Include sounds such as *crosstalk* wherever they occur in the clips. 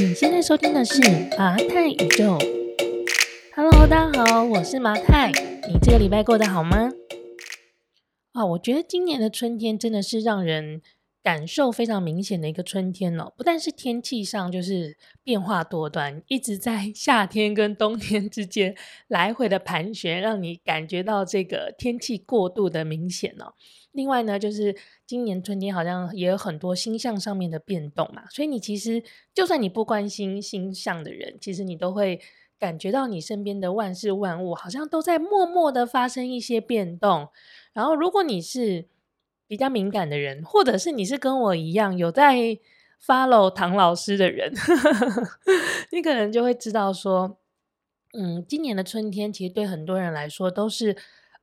你现在收听的是麻太宇宙。Hello，大家好，我是麻太。你这个礼拜过得好吗？啊，我觉得今年的春天真的是让人感受非常明显的一个春天哦。不但是天气上就是变化多端，一直在夏天跟冬天之间来回的盘旋，让你感觉到这个天气过度的明显哦。另外呢，就是今年春天好像也有很多星象上面的变动嘛，所以你其实就算你不关心星象的人，其实你都会感觉到你身边的万事万物好像都在默默的发生一些变动。然后，如果你是比较敏感的人，或者是你是跟我一样有在 follow 唐老师的人，*laughs* 你可能就会知道说，嗯，今年的春天其实对很多人来说都是。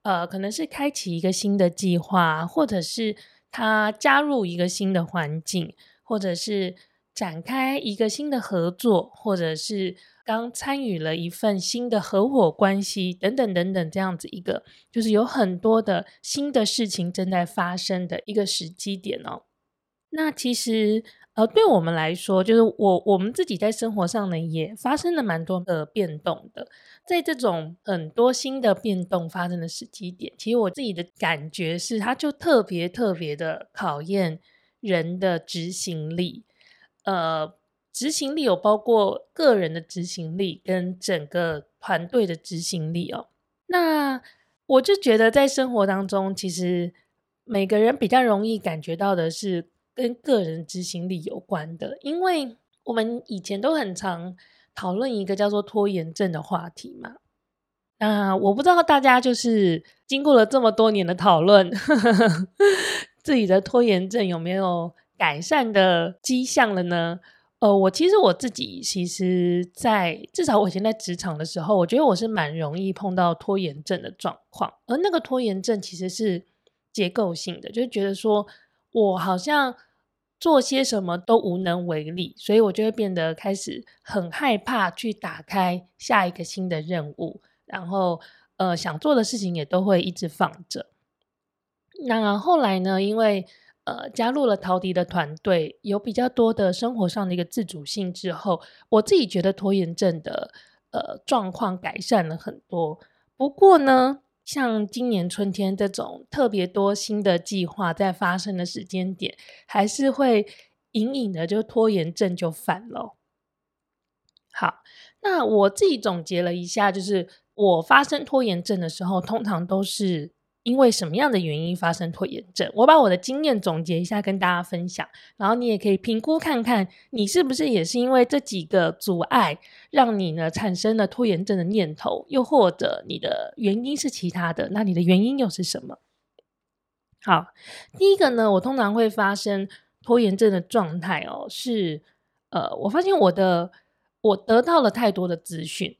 呃，可能是开启一个新的计划，或者是他加入一个新的环境，或者是展开一个新的合作，或者是刚参与了一份新的合伙关系，等等等等，这样子一个就是有很多的新的事情正在发生的一个时机点哦。那其实。呃，对我们来说，就是我我们自己在生活上呢，也发生了蛮多的变动的。在这种很多新的变动发生的时机点，其实我自己的感觉是，它就特别特别的考验人的执行力。呃，执行力有包括个人的执行力跟整个团队的执行力哦。那我就觉得，在生活当中，其实每个人比较容易感觉到的是。跟个人执行力有关的，因为我们以前都很常讨论一个叫做拖延症的话题嘛。那我不知道大家就是经过了这么多年的讨论，*laughs* 自己的拖延症有没有改善的迹象了呢？呃，我其实我自己其实在至少我以前在职场的时候，我觉得我是蛮容易碰到拖延症的状况，而那个拖延症其实是结构性的，就是觉得说我好像。做些什么都无能为力，所以我就会变得开始很害怕去打开下一个新的任务，然后呃想做的事情也都会一直放着。那后来呢，因为呃加入了陶迪的团队，有比较多的生活上的一个自主性之后，我自己觉得拖延症的呃状况改善了很多。不过呢，像今年春天这种特别多新的计划在发生的时间点，还是会隐隐的就拖延症就犯了。好，那我自己总结了一下，就是我发生拖延症的时候，通常都是。因为什么样的原因发生拖延症？我把我的经验总结一下，跟大家分享。然后你也可以评估看看，你是不是也是因为这几个阻碍，让你呢产生了拖延症的念头，又或者你的原因是其他的？那你的原因又是什么？好，第一个呢，我通常会发生拖延症的状态哦，是呃，我发现我的我得到了太多的资讯。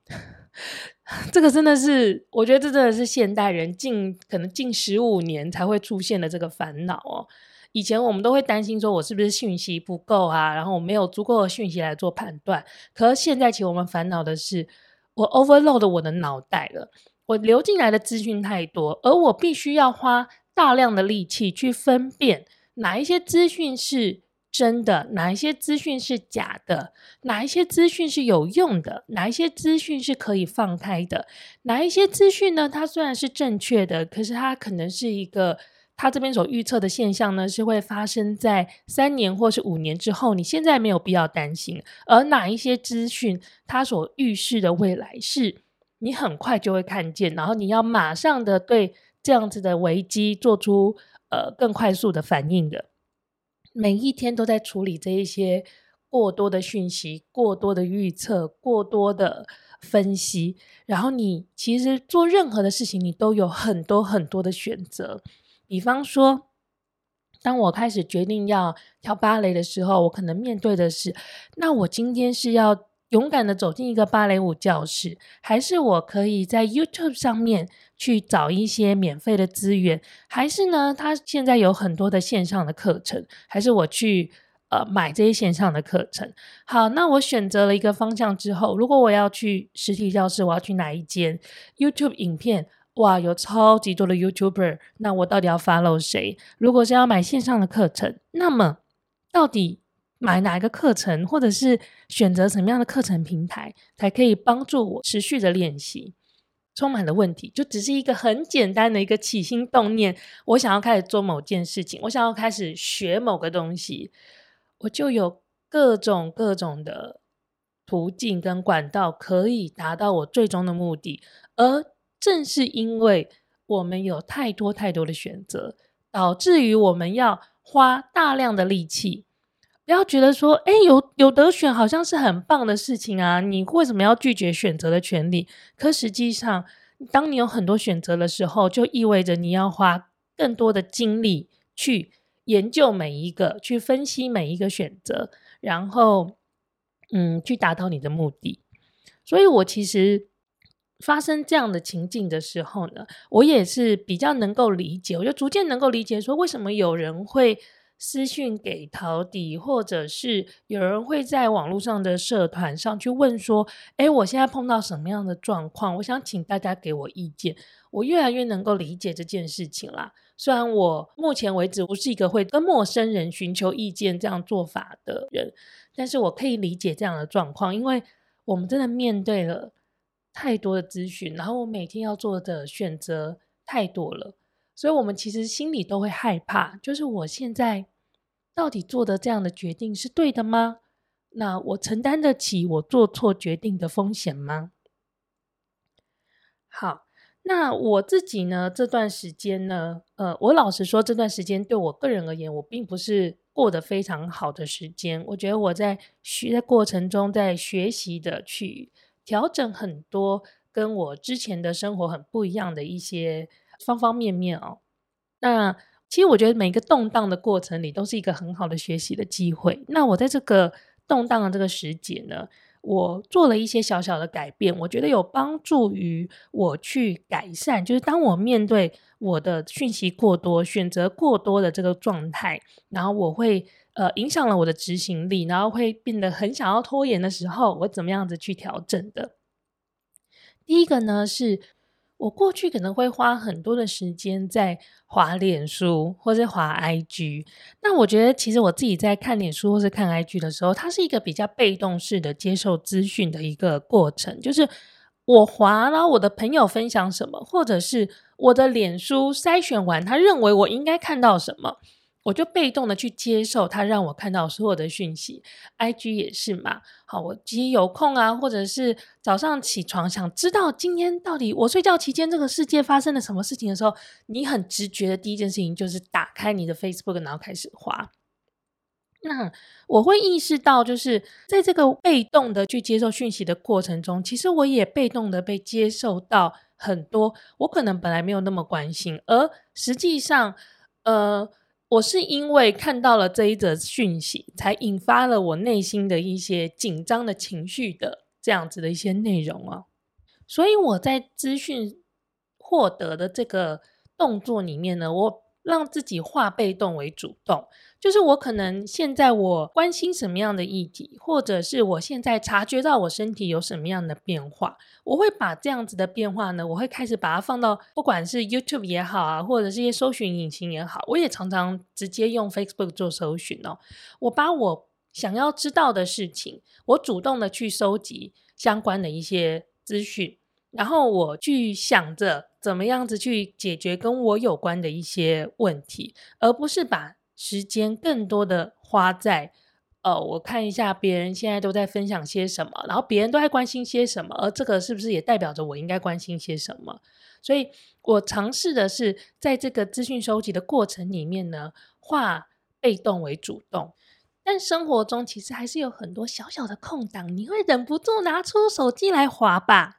*laughs* 这个真的是，我觉得这真的是现代人近可能近十五年才会出现的这个烦恼哦。以前我们都会担心说，我是不是讯息不够啊？然后我没有足够的讯息来做判断。可是现在，其实我们烦恼的是，我 overload 我的脑袋了，我流进来的资讯太多，而我必须要花大量的力气去分辨哪一些资讯是。真的，哪一些资讯是假的？哪一些资讯是有用的？哪一些资讯是可以放开的？哪一些资讯呢？它虽然是正确的，可是它可能是一个，它这边所预测的现象呢，是会发生在三年或是五年之后。你现在没有必要担心。而哪一些资讯，它所预示的未来是你很快就会看见，然后你要马上的对这样子的危机做出呃更快速的反应的。每一天都在处理这一些过多的讯息、过多的预测、过多的分析，然后你其实做任何的事情，你都有很多很多的选择。比方说，当我开始决定要跳芭蕾的时候，我可能面对的是：那我今天是要勇敢的走进一个芭蕾舞教室，还是我可以在 YouTube 上面去找一些免费的资源，还是呢，他现在有很多的线上的课程，还是我去呃买这些线上的课程？好，那我选择了一个方向之后，如果我要去实体教室，我要去哪一间 YouTube 影片？哇，有超级多的 YouTuber，那我到底要 follow 谁？如果是要买线上的课程，那么到底买哪一个课程，或者是选择什么样的课程平台，才可以帮助我持续的练习。充满了问题，就只是一个很简单的一个起心动念，我想要开始做某件事情，我想要开始学某个东西，我就有各种各种的途径跟管道可以达到我最终的目的。而正是因为我们有太多太多的选择，导致于我们要花大量的力气。不要觉得说，哎，有有得选，好像是很棒的事情啊！你为什么要拒绝选择的权利？可实际上，当你有很多选择的时候，就意味着你要花更多的精力去研究每一个，去分析每一个选择，然后，嗯，去达到你的目的。所以我其实发生这样的情境的时候呢，我也是比较能够理解，我就逐渐能够理解说，为什么有人会。私讯给陶迪，或者是有人会在网络上的社团上去问说：“诶，我现在碰到什么样的状况？我想请大家给我意见。”我越来越能够理解这件事情啦。虽然我目前为止不是一个会跟陌生人寻求意见这样做法的人，但是我可以理解这样的状况，因为我们真的面对了太多的资讯，然后我每天要做的选择太多了。所以，我们其实心里都会害怕，就是我现在到底做的这样的决定是对的吗？那我承担得起我做错决定的风险吗？好，那我自己呢？这段时间呢，呃，我老实说，这段时间对我个人而言，我并不是过得非常好的时间。我觉得我在学的过程中，在学习的去调整很多跟我之前的生活很不一样的一些。方方面面哦，那其实我觉得每个动荡的过程里都是一个很好的学习的机会。那我在这个动荡的这个时节呢，我做了一些小小的改变，我觉得有帮助于我去改善。就是当我面对我的讯息过多、选择过多的这个状态，然后我会呃影响了我的执行力，然后会变得很想要拖延的时候，我怎么样子去调整的？第一个呢是。我过去可能会花很多的时间在滑脸书或者滑 IG，那我觉得其实我自己在看脸书或是看 IG 的时候，它是一个比较被动式的接受资讯的一个过程，就是我滑了我的朋友分享什么，或者是我的脸书筛选完，他认为我应该看到什么。我就被动的去接受他让我看到所有的讯息，IG 也是嘛。好，我其实有空啊，或者是早上起床想知道今天到底我睡觉期间这个世界发生了什么事情的时候，你很直觉的第一件事情就是打开你的 Facebook，然后开始滑。那我会意识到，就是在这个被动的去接受讯息的过程中，其实我也被动的被接受到很多我可能本来没有那么关心，而实际上，呃。我是因为看到了这一则讯息，才引发了我内心的一些紧张的情绪的这样子的一些内容哦。所以我在资讯获得的这个动作里面呢，我让自己化被动为主动。就是我可能现在我关心什么样的议题，或者是我现在察觉到我身体有什么样的变化，我会把这样子的变化呢，我会开始把它放到不管是 YouTube 也好啊，或者是一些搜寻引擎也好，我也常常直接用 Facebook 做搜寻哦。我把我想要知道的事情，我主动的去收集相关的一些资讯，然后我去想着怎么样子去解决跟我有关的一些问题，而不是把时间更多的花在，呃，我看一下别人现在都在分享些什么，然后别人都在关心些什么，而这个是不是也代表着我应该关心些什么？所以我尝试的是在这个资讯收集的过程里面呢，化被动为主动。但生活中其实还是有很多小小的空档，你会忍不住拿出手机来滑吧？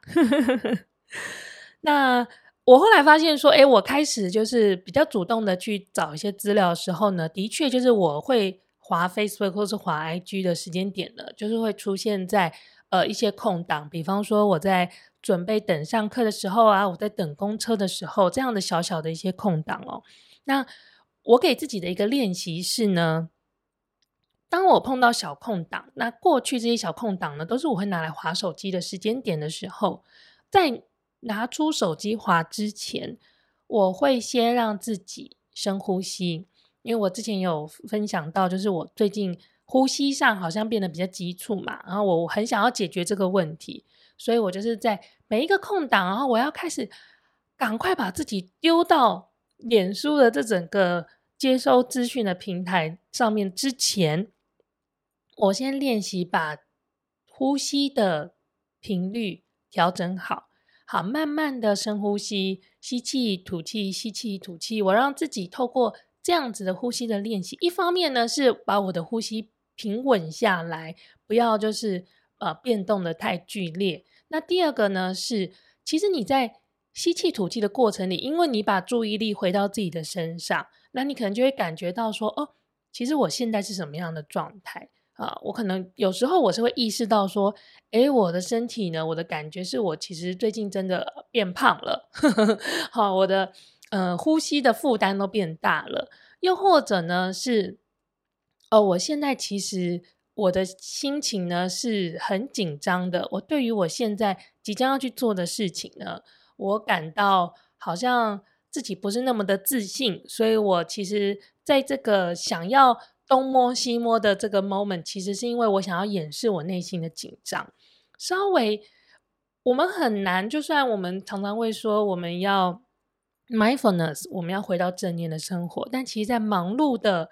*laughs* 那。我后来发现说，诶，我开始就是比较主动的去找一些资料的时候呢，的确就是我会滑 Facebook 或是滑 IG 的时间点呢，就是会出现在呃一些空档，比方说我在准备等上课的时候啊，我在等公车的时候，这样的小小的一些空档哦。那我给自己的一个练习是呢，当我碰到小空档，那过去这些小空档呢，都是我会拿来滑手机的时间点的时候，在拿出手机滑之前，我会先让自己深呼吸，因为我之前有分享到，就是我最近呼吸上好像变得比较急促嘛，然后我很想要解决这个问题，所以我就是在每一个空档，然后我要开始赶快把自己丢到脸书的这整个接收资讯的平台上面之前，我先练习把呼吸的频率调整好，好，慢慢的深呼吸，吸气吐气，吸气吐气，我让自己透过这样子的呼吸的练习，一方面呢是把我的呼吸平稳下来，不要就是呃变动的太剧烈。那第二个呢是，其实你在吸气吐气的过程里，因为你把注意力回到自己的身上，那你可能就会感觉到说，哦，其实我现在是什么样的状态。啊，我可能有时候我是会意识到说，诶，我的身体呢，我的感觉是我其实最近真的变胖了，*laughs* 好，我的呃呼吸的负担都变大了，又或者呢是，哦，我现在其实我的心情呢是很紧张的，我对于我现在即将要去做的事情呢，我感到好像自己不是那么的自信，所以我其实在这个想要。东摸西摸的这个 moment，其实是因为我想要掩饰我内心的紧张。稍微，我们很难，就算我们常常会说我们要 mindfulness，我们要回到正念的生活，但其实，在忙碌的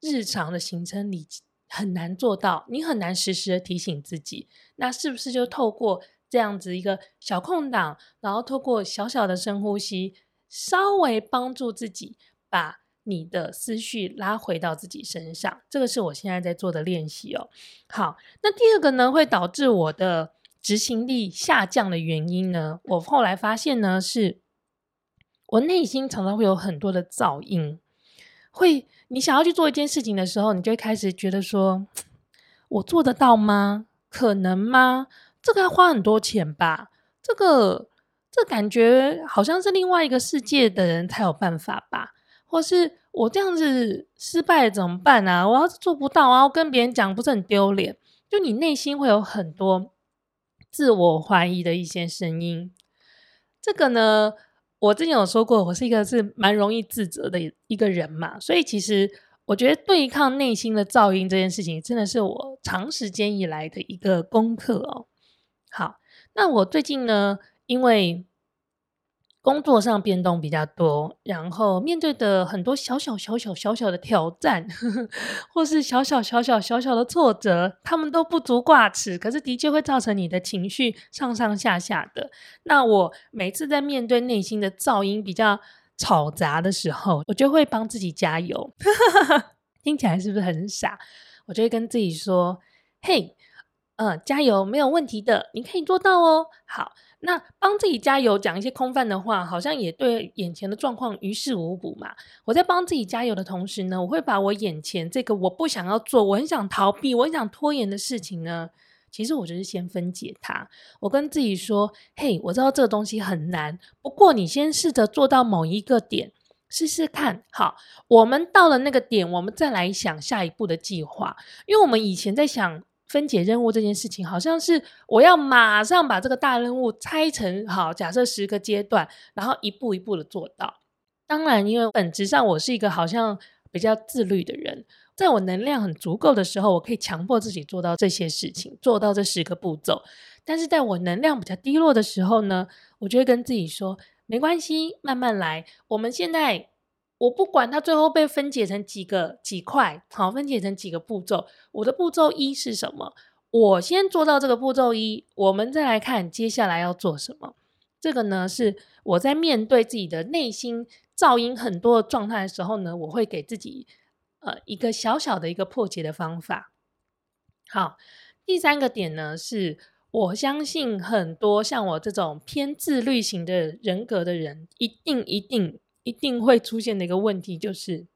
日常的行程里，很难做到。你很难时时的提醒自己，那是不是就透过这样子一个小空档，然后透过小小的深呼吸，稍微帮助自己把。你的思绪拉回到自己身上，这个是我现在在做的练习哦。好，那第二个呢，会导致我的执行力下降的原因呢，我后来发现呢，是我内心常常会有很多的噪音。会，你想要去做一件事情的时候，你就开始觉得说，我做得到吗？可能吗？这个要花很多钱吧？这个，这感觉好像是另外一个世界的人才有办法吧？或是我这样子失败怎么办啊？我要是做不到啊，我跟别人讲不是很丢脸？就你内心会有很多自我怀疑的一些声音。这个呢，我之前有说过，我是一个是蛮容易自责的一个人嘛，所以其实我觉得对抗内心的噪音这件事情，真的是我长时间以来的一个功课哦。好，那我最近呢，因为工作上变动比较多，然后面对的很多小小小小小小的挑战，呵呵，或是小小小小小小的挫折，他们都不足挂齿，可是的确会造成你的情绪上上下下的。那我每次在面对内心的噪音比较吵杂的时候，我就会帮自己加油，*laughs* 听起来是不是很傻？我就会跟自己说：“嘿，嗯、加油，没有问题的，你可以做到哦。”好。那帮自己加油，讲一些空泛的话，好像也对眼前的状况于事无补嘛。我在帮自己加油的同时呢，我会把我眼前这个我不想要做、我很想逃避、我很想拖延的事情呢，其实我就是先分解它。我跟自己说：“嘿，我知道这个东西很难，不过你先试着做到某一个点，试试看。好，我们到了那个点，我们再来想下一步的计划。因为我们以前在想。”分解任务这件事情，好像是我要马上把这个大任务拆成好，假设十个阶段，然后一步一步的做到。当然，因为本质上我是一个好像比较自律的人，在我能量很足够的时候，我可以强迫自己做到这些事情，做到这十个步骤。但是在我能量比较低落的时候呢，我就会跟自己说，没关系，慢慢来。我们现在。我不管它最后被分解成几个几块，好，分解成几个步骤。我的步骤一是什么？我先做到这个步骤一，我们再来看接下来要做什么。这个呢，是我在面对自己的内心噪音很多的状态的时候呢，我会给自己呃一个小小的一个破解的方法。好，第三个点呢，是我相信很多像我这种偏自律型的人格的人，一定一定。一定会出现的一个问题就是，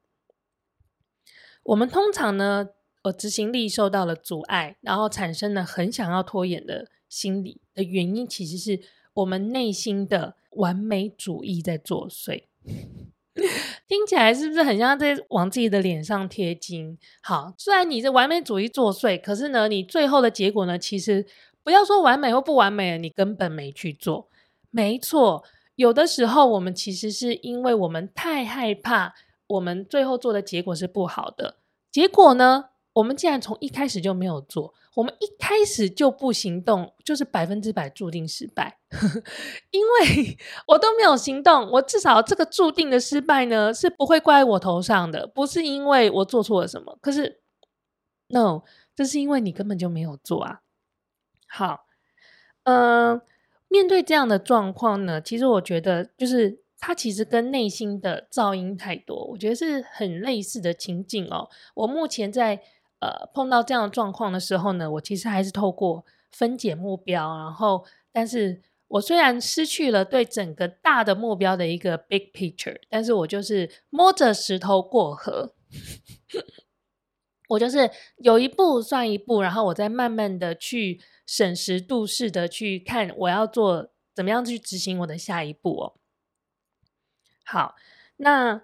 我们通常呢，呃，执行力受到了阻碍，然后产生了很想要拖延的心理的原因，其实是我们内心的完美主义在作祟。*laughs* 听起来是不是很像在往自己的脸上贴金？好，虽然你是完美主义作祟，可是呢，你最后的结果呢，其实不要说完美或不完美，你根本没去做。没错。有的时候，我们其实是因为我们太害怕，我们最后做的结果是不好的。结果呢，我们既然从一开始就没有做，我们一开始就不行动，就是百分之百注定失败。*laughs* 因为我都没有行动，我至少这个注定的失败呢，是不会怪我头上的，不是因为我做错了什么。可是，no，这是因为你根本就没有做啊。好，嗯、面对这样的状况呢，其实我觉得就是。它其实跟内心的噪音太多，我觉得是很类似的情景哦。我目前在呃碰到这样的状况的时候呢，我其实还是透过分解目标，然后，但是我虽然失去了对整个大的目标的一个 big picture，但是我就是摸着石头过河，*laughs* 我就是有一步算一步，然后我再慢慢的去审时度势的去看我要做怎么样去执行我的下一步哦。好，那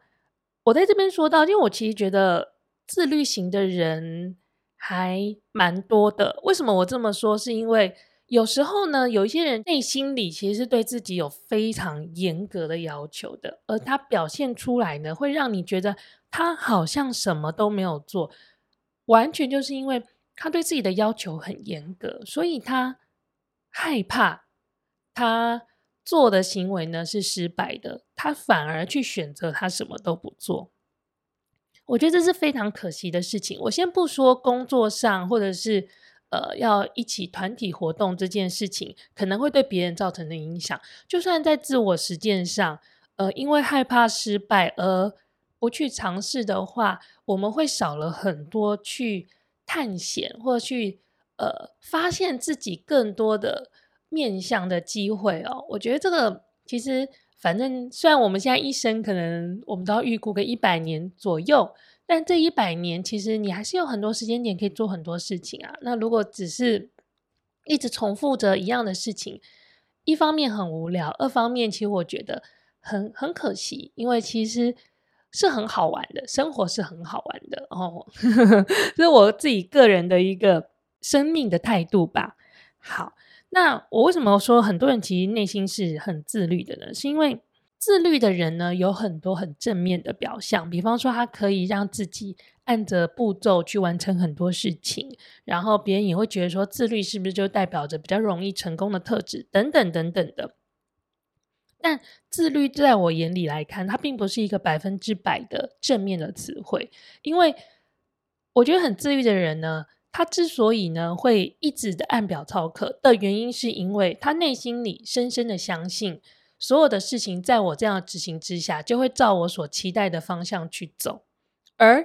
我在这边说到，因为我其实觉得自律型的人还蛮多的。为什么我这么说？是因为有时候呢，有一些人内心里其实是对自己有非常严格的要求的，而他表现出来呢，会让你觉得他好像什么都没有做，完全就是因为他对自己的要求很严格，所以他害怕他。做的行为呢是失败的，他反而去选择他什么都不做，我觉得这是非常可惜的事情。我先不说工作上或者是呃要一起团体活动这件事情可能会对别人造成的影响，就算在自我实践上，呃，因为害怕失败而不去尝试的话，我们会少了很多去探险或者去呃发现自己更多的。面向的机会哦，我觉得这个其实反正虽然我们现在一生可能我们都要预估个一百年左右，但这一百年其实你还是有很多时间点可以做很多事情啊。那如果只是一直重复着一样的事情，一方面很无聊，二方面其实我觉得很很可惜，因为其实是很好玩的，生活是很好玩的哦。*laughs* 这是我自己个人的一个生命的态度吧。好。那我为什么说很多人其实内心是很自律的呢？是因为自律的人呢，有很多很正面的表象，比方说他可以让自己按着步骤去完成很多事情，然后别人也会觉得说自律是不是就代表着比较容易成功的特质等等等等的。但自律在我眼里来看，它并不是一个百分之百的正面的词汇，因为我觉得很自律的人呢。他之所以呢会一直的按表操课的原因，是因为他内心里深深的相信，所有的事情在我这样执行之下，就会照我所期待的方向去走。而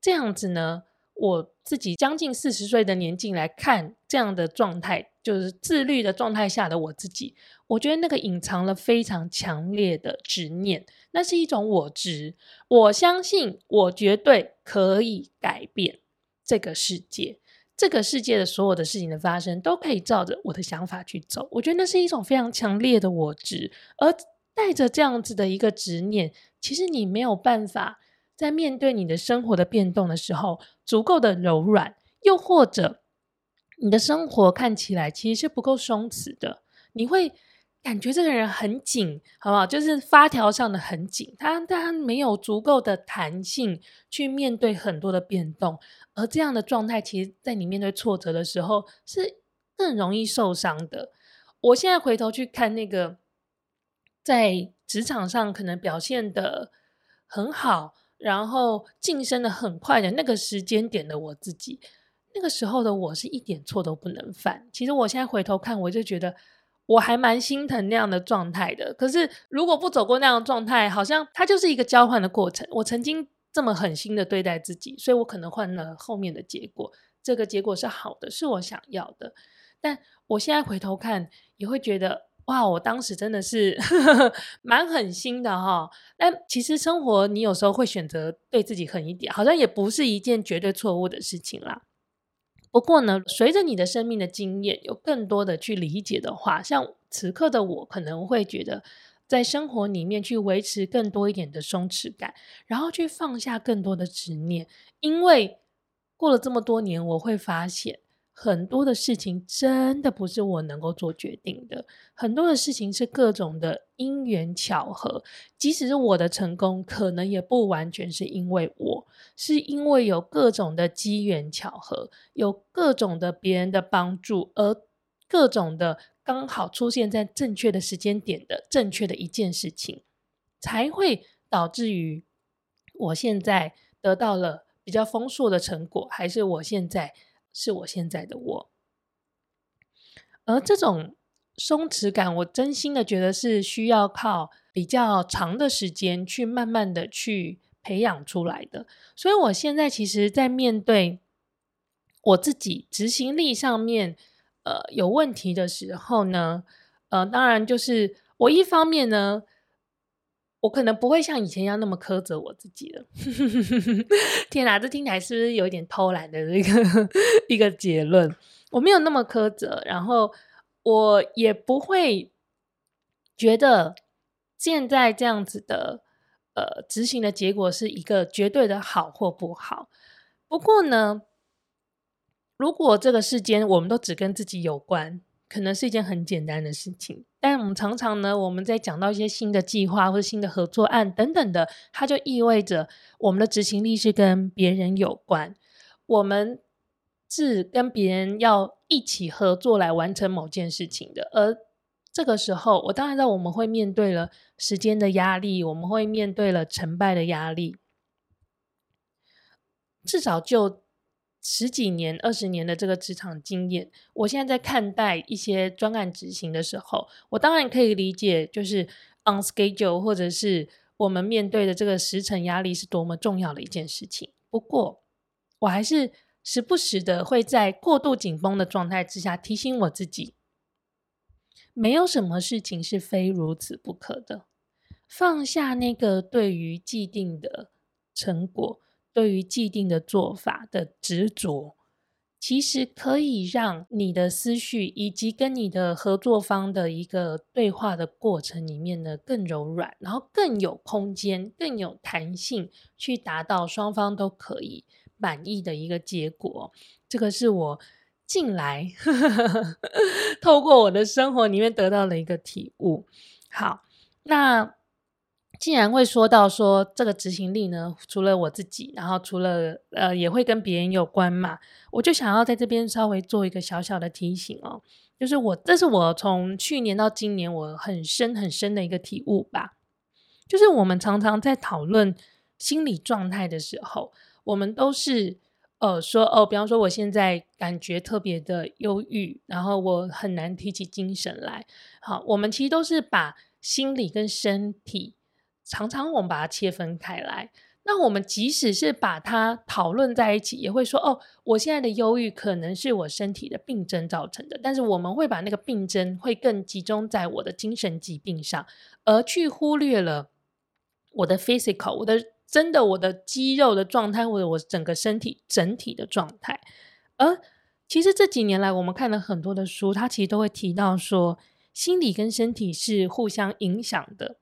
这样子呢，我自己将近四十岁的年纪来看，这样的状态，就是自律的状态下的我自己，我觉得那个隐藏了非常强烈的执念，那是一种我执，我相信我绝对可以改变。这个世界，这个世界的所有的事情的发生，都可以照着我的想法去走。我觉得那是一种非常强烈的我执，而带着这样子的一个执念，其实你没有办法在面对你的生活的变动的时候，足够的柔软，又或者你的生活看起来其实是不够松弛的，你会。感觉这个人很紧，好不好？就是发条上的很紧，他他没有足够的弹性去面对很多的变动，而这样的状态，其实在你面对挫折的时候是更容易受伤的。我现在回头去看那个在职场上可能表现得很好，然后晋升得很快的那个时间点的我自己，那个时候的我是一点错都不能犯。其实我现在回头看，我就觉得。我还蛮心疼那样的状态的，可是如果不走过那样的状态，好像它就是一个交换的过程。我曾经这么狠心的对待自己，所以我可能换了后面的结果。这个结果是好的，是我想要的。但我现在回头看，也会觉得哇，我当时真的是 *laughs* 蛮狠心的哈。但其实生活，你有时候会选择对自己狠一点，好像也不是一件绝对错误的事情啦。不过呢，随着你的生命的经验有更多的去理解的话，像此刻的我可能会觉得，在生活里面去维持更多一点的松弛感，然后去放下更多的执念。因为过了这么多年，我会发现，很多的事情真的不是我能够做决定的，很多的事情是各种的因缘巧合。即使是我的成功，可能也不完全是因为我，是因为有各种的机缘巧合，有各种的别人的帮助，而各种的刚好出现在正确的时间点的正确的一件事情，才会导致于我现在得到了比较丰硕的成果，还是我现在。是我现在的我，而这种松弛感，我真心的觉得是需要靠比较长的时间去慢慢的去培养出来的。所以，我现在其实，在面对我自己执行力上面，呃，有问题的时候呢，呃，当然就是我一方面呢。我可能不会像以前一样那么苛责我自己了。*laughs* 天哪，这听起来是不是有一点偷懒的一个 *laughs* 一个结论？我没有那么苛责，然后我也不会觉得现在这样子的呃执行的结果是一个绝对的好或不好。不过呢，如果这个世间我们都只跟自己有关。可能是一件很简单的事情，但我们常常呢，我们在讲到一些新的计划或者新的合作案等等的，它就意味着我们的执行力是跟别人有关，我们是跟别人要一起合作来完成某件事情的。而这个时候，我当然知道我们会面对了时间的压力，我们会面对了成败的压力，至少就。十几年、二十年的这个职场经验，我现在在看待一些专案执行的时候，我当然可以理解，就是 on schedule 或者是我们面对的这个时程压力是多么重要的一件事情。不过，我还是时不时的会在过度紧绷的状态之下提醒我自己，没有什么事情是非如此不可的。放下那个对于既定的成果。对于既定的做法的执着，其实可以让你的思绪以及跟你的合作方的一个对话的过程里面呢，更柔软，然后更有空间、更有弹性，去达到双方都可以满意的一个结果。这个是我近来 *laughs* 透过我的生活里面得到的一个体悟。好，那。既然会说到说这个执行力呢，除了我自己，然后除了呃也会跟别人有关嘛，我就想要在这边稍微做一个小小的提醒哦，就是我这是我从去年到今年我很深很深的一个体悟吧，就是我们常常在讨论心理状态的时候，我们都是呃说哦，比方说我现在感觉特别的忧郁，然后我很难提起精神来，好，我们其实都是把心理跟身体。常常我们把它切分开来，那我们即使是把它讨论在一起，也会说哦，我现在的忧郁可能是我身体的病症造成的，但是我们会把那个病症会更集中在我的精神疾病上，而去忽略了我的 physical，我的真的我的肌肉的状态，或者我整个身体整体的状态。而其实这几年来，我们看了很多的书，它其实都会提到说，心理跟身体是互相影响的。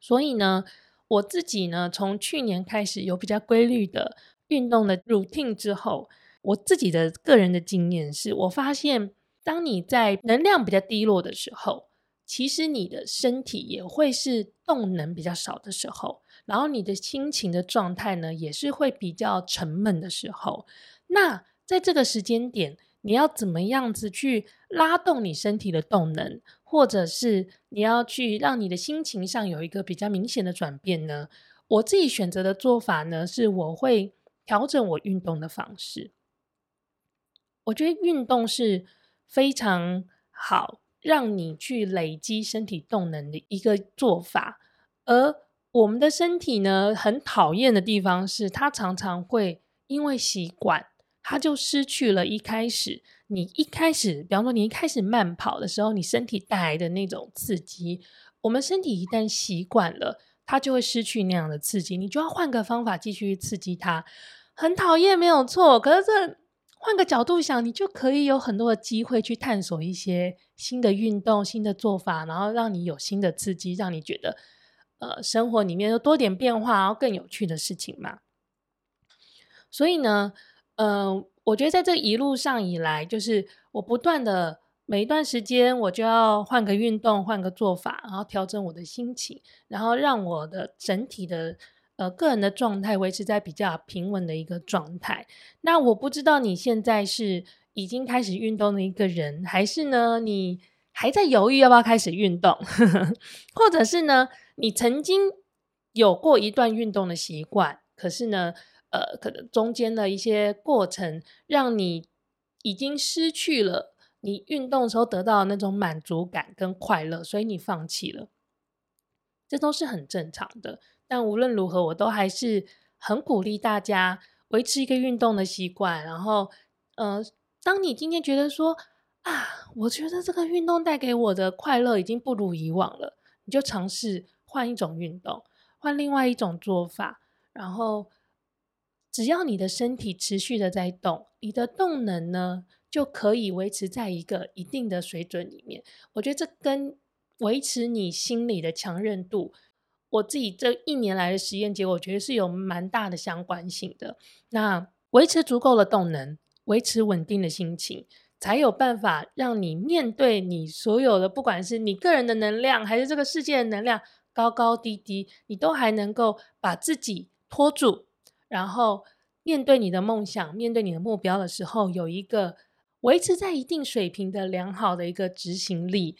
所以呢，我自己呢，从去年开始有比较规律的运动的 routine 之后，我自己的个人的经验是，我发现，当你在能量比较低落的时候，其实你的身体也会是动能比较少的时候，然后你的心情的状态呢，也是会比较沉闷的时候。那在这个时间点，你要怎么样子去拉动你身体的动能？或者是你要去让你的心情上有一个比较明显的转变呢？我自己选择的做法呢，是我会调整我运动的方式。我觉得运动是非常好让你去累积身体动能的一个做法。而我们的身体呢，很讨厌的地方是，它常常会因为习惯，它就失去了一开始。你一开始，比方说你一开始慢跑的时候，你身体带来的那种刺激，我们身体一旦习惯了，它就会失去那样的刺激，你就要换个方法继续刺激它。很讨厌，没有错。可是这换个角度想，你就可以有很多的机会去探索一些新的运动、新的做法，然后让你有新的刺激，让你觉得呃生活里面多点变化，然后更有趣的事情嘛。所以呢。嗯、呃，我觉得在这一路上以来，就是我不断的每一段时间，我就要换个运动，换个做法，然后调整我的心情，然后让我的整体的呃个人的状态维持在比较平稳的一个状态。那我不知道你现在是已经开始运动的一个人，还是呢你还在犹豫要不要开始运动，*laughs* 或者是呢你曾经有过一段运动的习惯，可是呢，呃，可能中间的一些过程，让你已经失去了你运动的时候得到的那种满足感跟快乐，所以你放弃了，这都是很正常的。但无论如何，我都还是很鼓励大家维持一个运动的习惯。然后，呃，当你今天觉得说啊，我觉得这个运动带给我的快乐已经不如以往了，你就尝试换一种运动，换另外一种做法，然后。只要你的身体持续的在动，你的动能呢就可以维持在一个一定的水准里面。我觉得这跟维持你心理的强韧度，我自己这一年来的实验结果，我觉得是有蛮大的相关性的。那维持足够的动能，维持稳定的心情，才有办法让你面对你所有的，不管是你个人的能量，还是这个世界的能量，高高低低，你都还能够把自己拖住。然后面对你的梦想，面对你的目标的时候，有一个维持在一定水平的良好的一个执行力。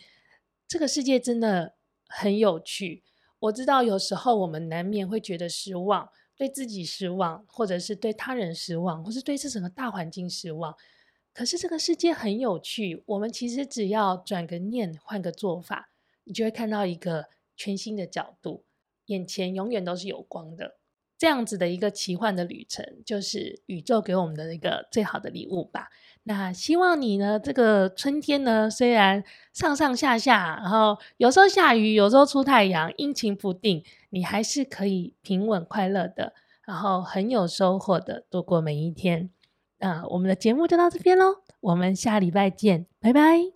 这个世界真的很有趣。我知道有时候我们难免会觉得失望，对自己失望，或者是对他人失望，或是对这整个大环境失望。可是这个世界很有趣，我们其实只要转个念，换个做法，你就会看到一个全新的角度，眼前永远都是有光的。这样子的一个奇幻的旅程，就是宇宙给我们的一个最好的礼物吧。那希望你呢，这个春天呢，虽然上上下下，然后有时候下雨，有时候出太阳，阴晴不定，你还是可以平稳快乐的，然后很有收获的度过每一天。那我们的节目就到这边喽，我们下礼拜见，拜拜。